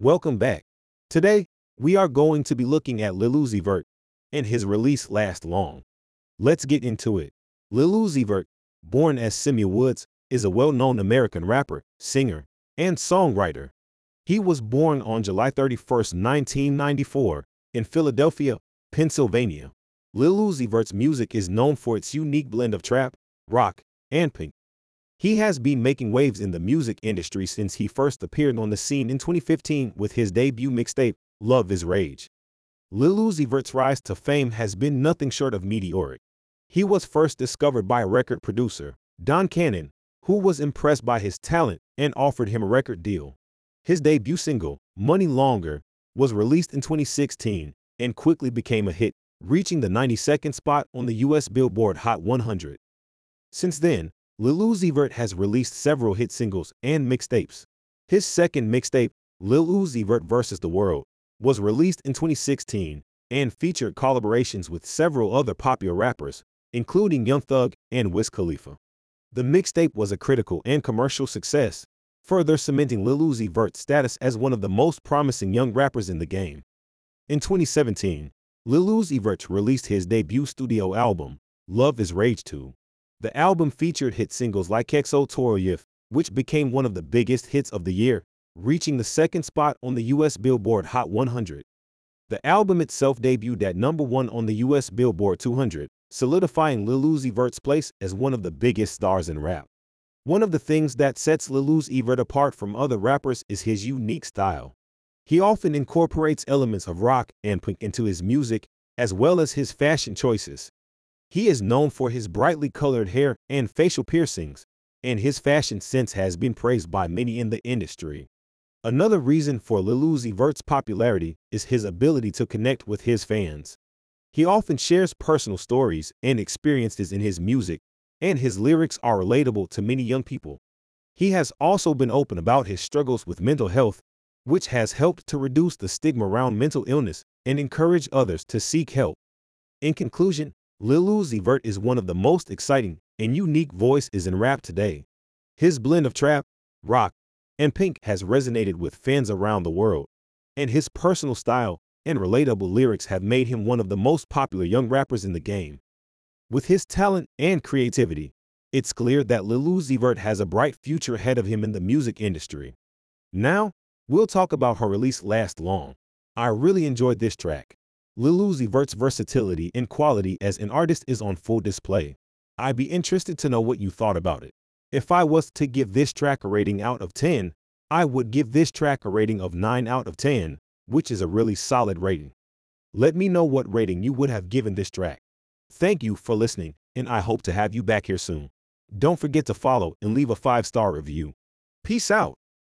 Welcome back. Today, we are going to be looking at Lil Uzi Vert and his release Last Long. Let's get into it. Lil Uzi Vert, born as Samuel Woods, is a well-known American rapper, singer, and songwriter. He was born on July 31, 1994, in Philadelphia, Pennsylvania. Lil Uzi Vert's music is known for its unique blend of trap, rock, and pink. He has been making waves in the music industry since he first appeared on the scene in 2015 with his debut mixtape, Luv is Rage. Lil Uzi Vert's rise to fame has been nothing short of meteoric. He was first discovered by record producer, Don Cannon, who was impressed by his talent and offered him a record deal. His debut single, Money Longer, was released in 2016 and quickly became a hit, reaching the 92nd spot on the US Billboard Hot 100. Since then, Lil Uzi Vert has released several hit singles and mixtapes. His second mixtape, Lil Uzi Vert vs. the World, was released in 2016 and featured collaborations with several other popular rappers, including Young Thug and Wiz Khalifa. The mixtape was a critical and commercial success, further cementing Lil Uzi Vert's status as one of the most promising young rappers in the game. In 2017, Lil Uzi Vert released his debut studio album, Luv is Rage 2. The album featured hit singles like XO TOUR Llif3, which became one of the biggest hits of the year, reaching the second spot on the US Billboard Hot 100. The album itself debuted at number one on the US Billboard 200, solidifying Lil Uzi Vert's place as one of the biggest stars in rap. One of the things that sets Lil Uzi Vert apart from other rappers is his unique style. He often incorporates elements of rock and punk into his music, as well as his fashion choices. He is known for his brightly colored hair and facial piercings, and his fashion sense has been praised by many in the industry. Another reason for Lil Uzi Vert's popularity is his ability to connect with his fans. He often shares personal stories and experiences in his music, and his lyrics are relatable to many young people. He has also been open about his struggles with mental health, which has helped to reduce the stigma around mental illness and encourage others to seek help. In conclusion, Lil Uzi Vert is one of the most exciting and unique voices in rap today. His blend of trap, rock, and pink has resonated with fans around the world, and his personal style and relatable lyrics have made him one of the most popular young rappers in the game. With his talent and creativity, it's clear that Lil Uzi Vert has a bright future ahead of him in the music industry. Now, we'll talk about her release Last Long. I really enjoyed this track. Lil Uzi Vert's versatility and quality as an artist is on full display. I'd be interested to know what you thought about it. If I was to give this track a rating out of 10, I would give this track a rating of 9 out of 10, which is a really solid rating. Let me know what rating you would have given this track. Thank you for listening, and I hope to have you back here soon. Don't forget to follow and leave a 5-star review. Peace out.